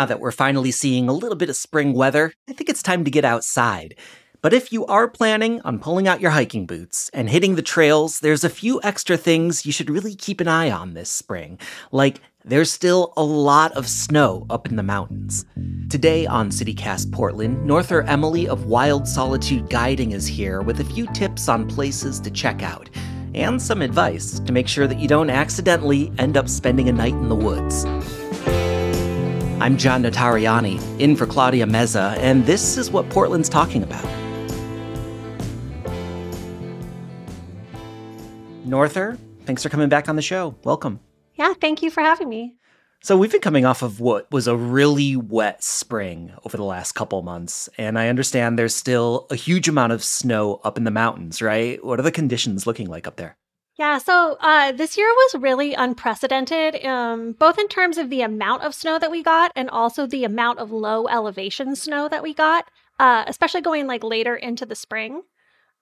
Now that we're finally seeing a little bit of spring weather, I think it's time to get outside. But if you are planning on pulling out your hiking boots and hitting the trails, there's a few extra things you should really keep an eye on this spring. Like, there's still a lot of snow up in the mountains. Today on CityCast Portland, Norther Emily of Wild Solitude Guiding is here with a few tips on places to check out and some advice to make sure that you don't accidentally end up spending a night in the woods. I'm John Notarianni, in for Claudia Meza, and this is what Portland's talking about. Norther, thanks for coming back on the show. Welcome. Yeah, thank you for having me. So, we've been coming off of what was a really wet spring over the last couple months, and I understand there's still a huge amount of snow up in the mountains, right? What are the conditions looking like up there? Yeah, so uh, this year was really unprecedented, um, both in terms of the amount of snow that we got and also the amount of low elevation snow that we got, uh, especially going like later into the spring.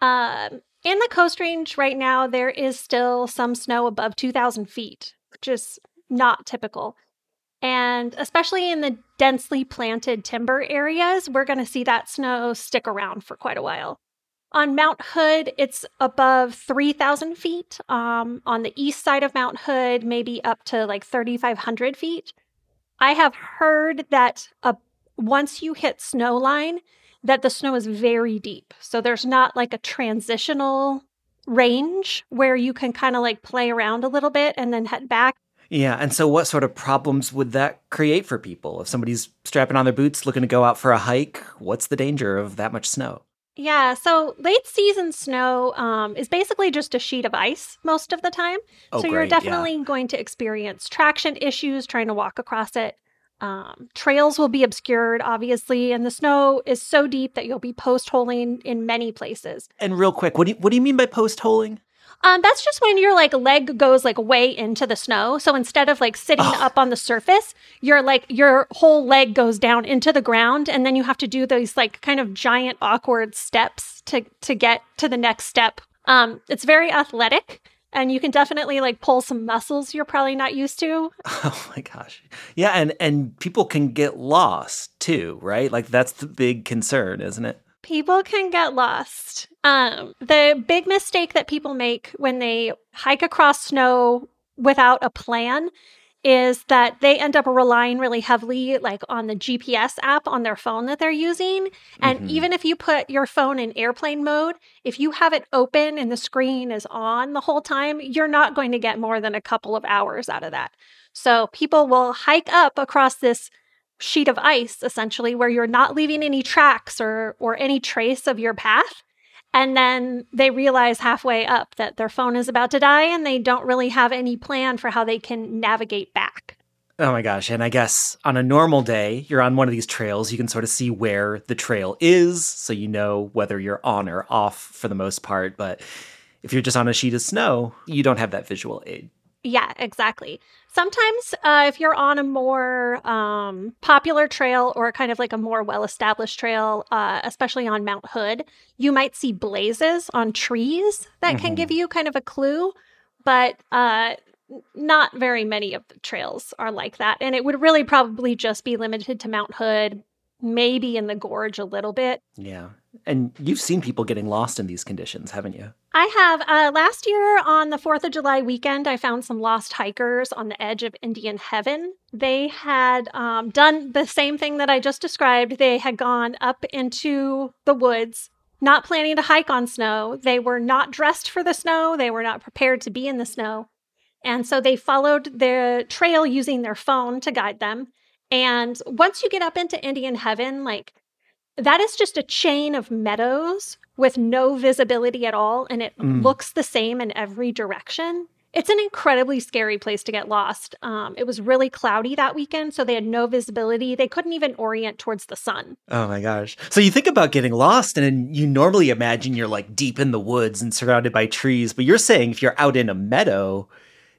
Um, in the Coast Range right now, there is still some snow above 2,000 feet, which is not typical. And especially in the densely planted timber areas, we're going to see that snow stick around for quite a while. On Mount Hood, it's above 3,000 feet. Um, on the east side of Mount Hood, maybe up to like 3,500 feet. I have heard that uh, once you hit snow line, that the snow is very deep. So there's not like a transitional range where you can kind of like play around a little bit and then head back. Yeah, and so what sort of problems would that create for people? If somebody's strapping on their boots looking to go out for a hike, what's the danger of that much snow? Yeah, so late season snow um, is basically just a sheet of ice most of the time. Oh, so you're definitely yeah. going to experience traction issues trying to walk across it. Um, trails will be obscured, obviously, and the snow is so deep that you'll be post holing in many places. And real quick, what do you, what do you mean by post holing? Um, that's just when your like leg goes like way into the snow. So instead of like sitting Oh. up on the surface, your like your whole leg goes down into the ground, and then you have to do those like kind of giant awkward steps to to get to the next step. Um, it's very athletic, and you can definitely like pull some muscles you're probably not used to. Oh my gosh. Yeah, and and people can get lost too, right? Like that's the big concern, isn't it? People can get lost. Um, the big mistake that people make when they hike across snow without a plan is that they end up relying really heavily like on the GPS app on their phone that they're using. And Mhm. even if you put your phone in airplane mode, if you have it open and the screen is on the whole time, you're not going to get more than a couple of hours out of that. So people will hike up across this sheet of ice essentially where you're not leaving any tracks or or any trace of your path and then they realize halfway up that their phone is about to die and they don't really have any plan for how they can navigate back Oh my gosh. And I guess on a normal day, you're on one of these trails, you can sort of see where the trail is, so you know whether you're on or off for the most part. But if you're just on a sheet of snow, you don't have that visual aid. yeah exactly sometimes uh, if you're on a more um, popular trail or kind of like a more well established trail uh, especially on mount hood you might see blazes on trees that can Mhm. give you kind of a clue but uh, not very many of the trails are like that and it would really probably just be limited to mount hood maybe in the gorge a little bit Yeah. And you've seen people getting lost in these conditions, haven't you? I have. Uh, last year on the 4th of July weekend, I found some lost hikers on the edge of Indian Heaven. They had um, done the same thing that I just described. They had gone up into the woods, not planning to hike on snow. They were not dressed for the snow, they were not prepared to be in the snow. And so they followed the trail using their phone to guide them. And once you get up into Indian Heaven, like that is just a chain of meadows with no visibility at all. And it Mm. looks the same in every direction. it's an incredibly scary place to get lost. Um, it was really cloudy that weekend, so they had no visibility. They couldn't even orient towards the sun. Oh my gosh. So you think about getting lost, and you normally imagine you're like deep in the woods and surrounded by trees, but you're saying if you're out in a meadow,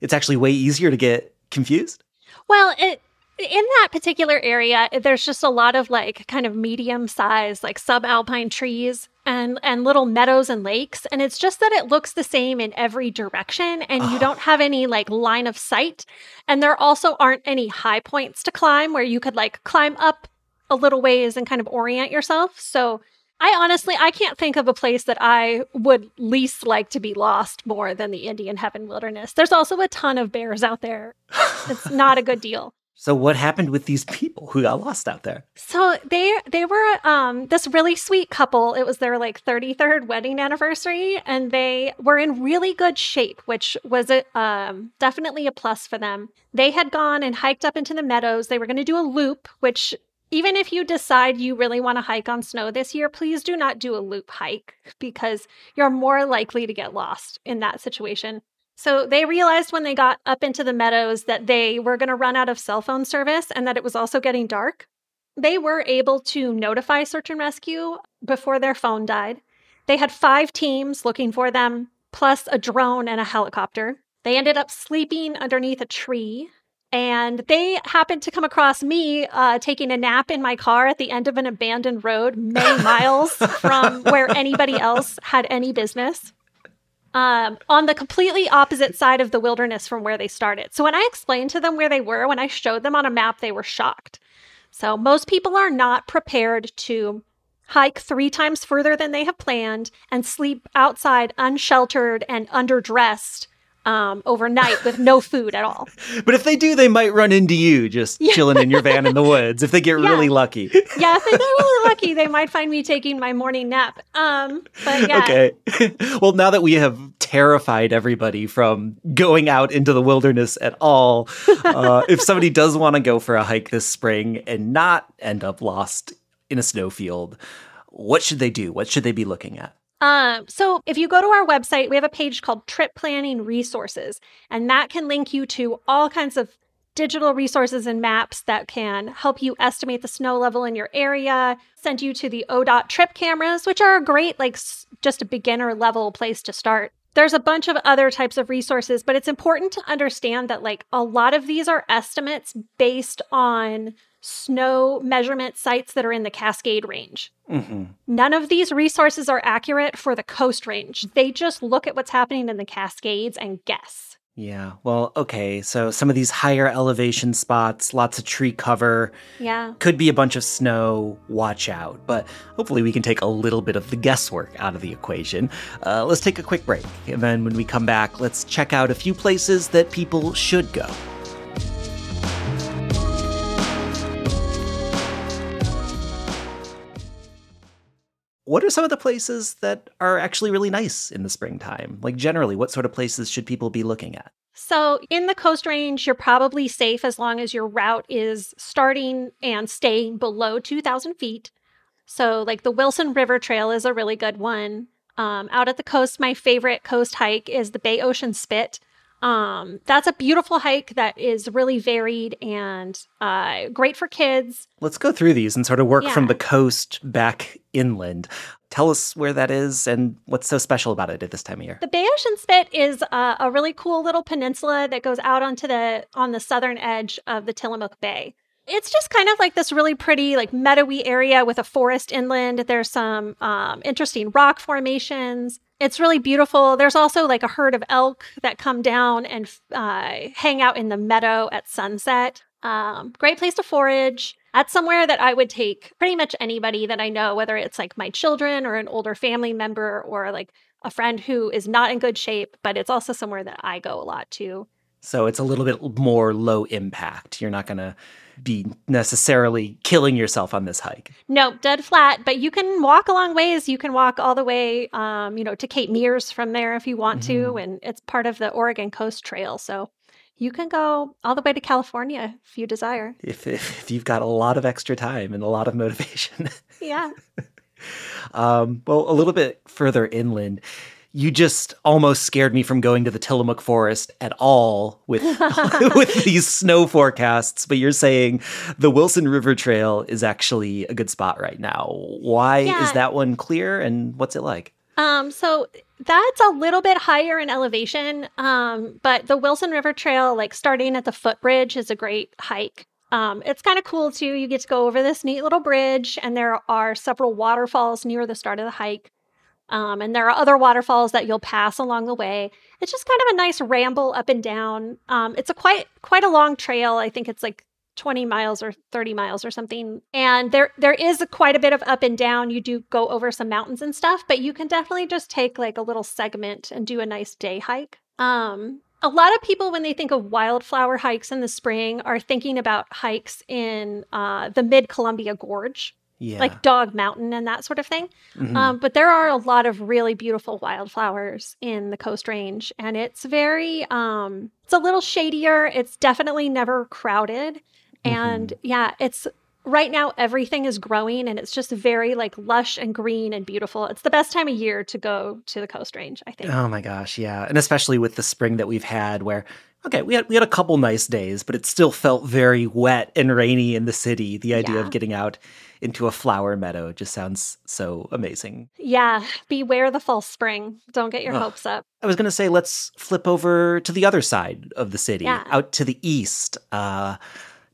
it's actually way easier to get confused? Well, it in that particular area, there's just a lot of like kind of medium sized, like subalpine trees and and little meadows and lakes and it's just that it looks the same in every direction and you ah. don't have any like line of sight and there also aren't any high points to climb where you could like climb up a little ways and kind of orient yourself so I honestly I can't think of a place that I would least like to be lost more than the Indian Heaven Wilderness. There's also a ton of bears out there. It's not a good deal. So what happened with these people who got lost out there? So they they were um this really sweet couple. It was their like 33rd wedding anniversary and they were in really good shape, which was a, um definitely a plus for them. They had gone and hiked up into the meadows. They were going to do a loop, which even if you decide you really want to hike on snow this year, please do not do a loop hike because you're more likely to get lost in that situation. So they realized when they got up into the meadows that they were going to run out of cell phone service and that it was also getting dark. They were able to notify search and rescue before their phone died. They had five teams looking for them, plus a drone and a helicopter. They ended up sleeping underneath a tree. And they happened to come across me uh, taking a nap in my car at the end of an abandoned road, many miles from where anybody else had any business um, on the completely opposite side of the wilderness from where they started. So when I explained to them where they were, when I showed them on a map, they were shocked. So most people are not prepared to hike three times further than they have planned and sleep outside unsheltered and underdressed um, overnight with no food at all. But if they do, they might run into you just yeah. chilling in your van in the woods if they get yeah. really lucky. Yeah, if they get really lucky, they might find me taking my morning nap. Um, but yeah. Okay. well, now that we have terrified everybody from going out into the wilderness at all, uh, if somebody does want to go for a hike this spring and not end up lost in a snowfield, what should they do? What should they be looking at? Um, so if you go to our website, we have a page called Trip Planning Resources, and that can link you to all kinds of digital resources and maps that can help you estimate the snow level in your area, send you to the ODOT trip cameras, which are a great, like, just a beginner level place to start. There's a bunch of other types of resources, but it's important to understand that, like, a lot of these are estimates based on snow measurement sites that are in the Cascade Range. Mm-hmm. None of these resources are accurate for the Coast Range. They just look at what's happening in the Cascades and guess. Yeah. Well, okay. So some of these higher elevation spots, lots of tree cover. Yeah. Could be a bunch of snow. Watch out. But hopefully we can take a little bit of the guesswork out of the equation. Uh, let's take a quick break. And then when we come back, let's check out a few places that people should go. What are some of the places that are actually really nice in the springtime? Like, generally, what sort of places should people be looking at? So, in the Coast Range, you're probably safe as long as your route is starting and staying below 2,000 feet. So, like the Wilson River Trail is a really good one. Um, out at the coast, my favorite coast hike is the Bayocean Spit. Um, that's a beautiful hike that is really varied and uh, great for kids. Let's go through these and sort of work yeah. from the coast back inland. Tell us where that is and what's so special about it at this time of year. The Bayocean Spit is uh, a really cool little peninsula that goes out onto the on the southern edge of the Tillamook Bay. It's just kind of like this really pretty, like meadowy area with a forest inland. There's some um, interesting rock formations. It's really beautiful. There's also like a herd of elk that come down and uh, hang out in the meadow at sunset. Um, great place to forage. That's somewhere that I would take pretty much anybody that I know, whether it's like my children or an older family member or like a friend who is not in good shape, but it's also somewhere that I go a lot to. So it's a little bit more low impact. You're not going to be necessarily killing yourself on this hike. No, dead flat, but you can walk a long ways. You can walk all the way, um, you know, to Cape Meares from there if you want mm-hmm. to, and it's part of the Oregon Coast Trail. So you can go all the way to California if you desire. If, if, if you've got a lot of extra time and a lot of motivation. Yeah. um, well, a little bit further inland, you just almost scared me from going to the Tillamook Forest at all with with these snow forecasts. But you're saying the Wilson River Trail is actually a good spot right now. Why Yeah. is that one clear, and what's it like? Um, so that's a little bit higher in elevation. Um, but the Wilson River Trail, like starting at the footbridge, is a great hike. Um, it's kind of cool too. You get to go over this neat little bridge, and there are several waterfalls near the start of the hike. Um, and there are other waterfalls that you'll pass along the way. It's just kind of a nice ramble up and down. Um, it's a quite quite a long trail. I think it's like 20 miles or 30 miles or something. And there there is a, quite a bit of up and down. You do go over some mountains and stuff, but you can definitely just take like a little segment and do a nice day hike. Um a lot of people when they think of wildflower hikes in the spring are thinking about hikes in uh, the mid Columbia Gorge, Yeah, like Dog Mountain and that sort of thing. Mhm. Um, but there are a lot of really beautiful wildflowers in the Coast Range, and it's very, um, it's a little shadier. It's definitely never crowded, and yeah, it's right now everything is growing, and it's just very like lush and green and beautiful. It's the best time of year to go to the Coast Range, I think. Oh my gosh, yeah. And especially with the spring that we've had where okay, we had we had a couple nice days, but it still felt very wet and rainy in the city. The idea Yeah. of getting out into a flower meadow just sounds so amazing. Yeah, beware the false spring. Don't get your Ugh. hopes up. I was going to say let's flip over to the other side of the city, Yeah. out to the east. Uh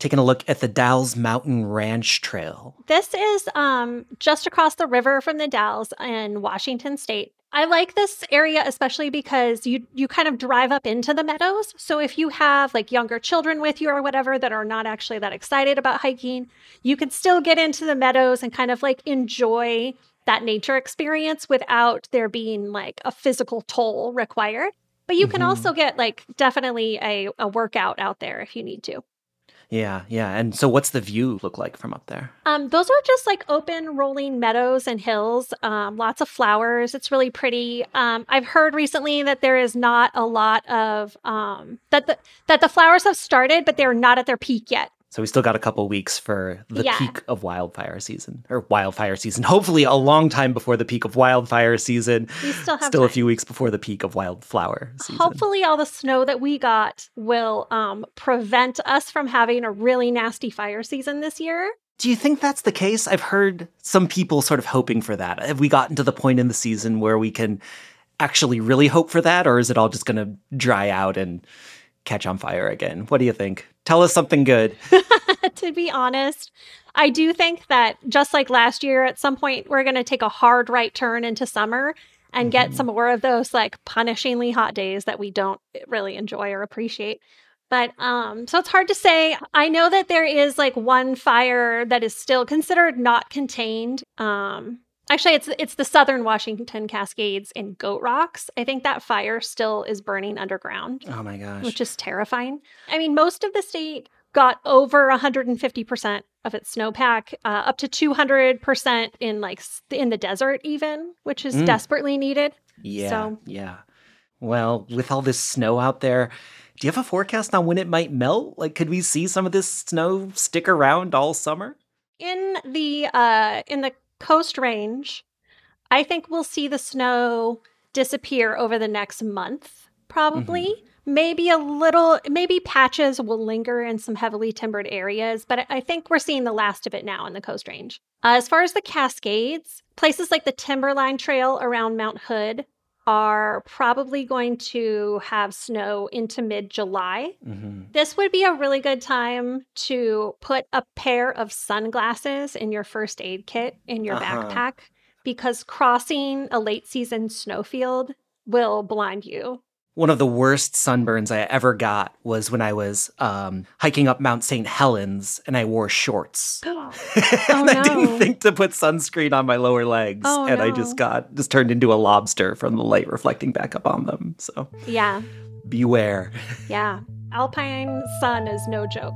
taking a look at the Dalles Mountain Ranch Trail. This is um, just across the river from the Dalles in Washington State. I like this area especially because you you kind of drive up into the meadows. So if you have like younger children with you or whatever that are not actually that excited about hiking, you can still get into the meadows and kind of like enjoy that nature experience without there being like a physical toll required. But you can Mhm. also get like definitely a, a workout out there if you need to. Yeah, yeah. And so what's the view look like from up there? Um, those are just like open rolling meadows and hills, um, lots of flowers. It's really pretty. Um, I've heard recently that there is not a lot of um, that the that the flowers have started, but they're not at their peak yet. So we still got a couple weeks for the Yeah. peak of wildfire season, or wildfire season. Hopefully, a long time before the peak of wildfire season. We still have Still a few weeks before the peak of wildflower season. Hopefully, all the snow that we got will um, prevent us from having a really nasty fire season this year. Do you think that's the case? I've heard some people sort of hoping for that. Have we gotten to the point in the season where we can actually really hope for that, or is it all just going to dry out and catch on fire again? What do you think? Tell us something good. to be honest, I do think that just like last year, at some point, we're going to take a hard right turn into summer and get Mhm. some more of those like punishingly hot days that we don't really enjoy or appreciate. But um, so it's hard to say. I know that there is like one fire that is still considered not contained. Um, actually, it's it's the Southern Washington Cascades in Goat Rocks. I think that fire still is burning underground Oh my gosh. which is terrifying. I mean, most of the state got over 150% of its snowpack, uh, up to 200% in like in the desert even, which is Mm. desperately needed. Yeah. So- Yeah. Well, with all this snow out there, do you have a forecast on when it might melt? Like, could we see some of this snow stick around all summer? In the uh in the coast range, I think we'll see the snow disappear over the next month, probably. Maybe a little, maybe patches will linger in some heavily timbered areas, but I- I think we're seeing the last of it now in the Coast Range. Uh, as far as the Cascades, places like the Timberline Trail around Mount Hood are probably going to have snow into mid July. hmm This would be a really good time to put a pair of sunglasses in your first aid kit in your Uh-huh. backpack because crossing a late season snowfield will blind you. One of the worst sunburns I ever got was when I was um, hiking up Mount St. Helens and I wore shorts. Oh, and I didn't think to put sunscreen on my lower legs. Oh, and I just got, just turned into a lobster from the light reflecting back up on them. So yeah, beware. yeah. Alpine sun is no joke,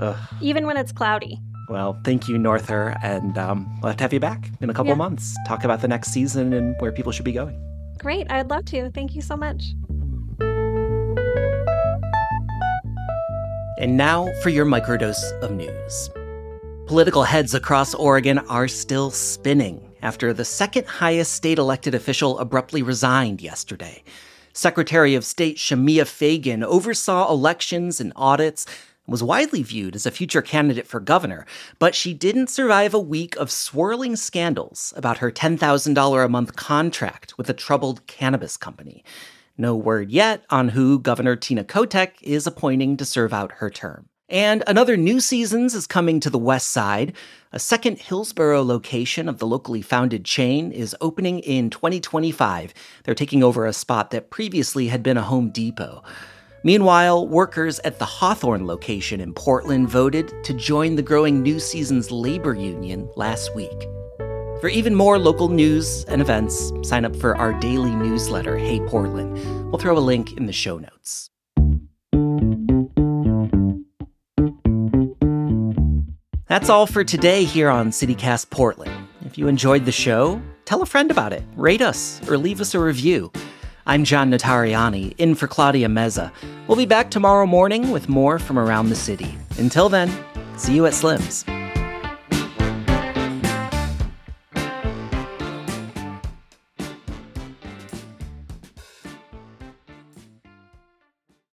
Ugh. even when it's cloudy. Well, thank you, Norther. And um, we'll have to have you back in a couple Yeah. months. Talk about the next season and where people should be going. Great, I'd love to. Thank you so much. And now for your microdose of news. Political heads across Oregon are still spinning after the second highest state elected official abruptly resigned yesterday. Secretary of State Shemia Fagan oversaw elections and audits and was widely viewed as a future candidate for governor, but she didn't survive a week of swirling scandals about her $10,000 a month contract with a troubled cannabis company. No word yet on who Governor Tina Kotek is appointing to serve out her term. And another New Seasons is coming to the west side. A second Hillsboro location of the locally founded chain is opening in 2025. They're taking over a spot that previously had been a Home Depot. Meanwhile, workers at the Hawthorne location in Portland voted to join the growing New Seasons labor union last week. For even more local news and events, sign up for our daily newsletter, Hey Portland. We'll throw a link in the show notes. That's all for today here on CityCast Portland. If you enjoyed the show, tell a friend about it, rate us, or leave us a review. I'm John Notarianni, in for Claudia Meza. We'll be back tomorrow morning with more from around the city. Until then, see you at Slim's.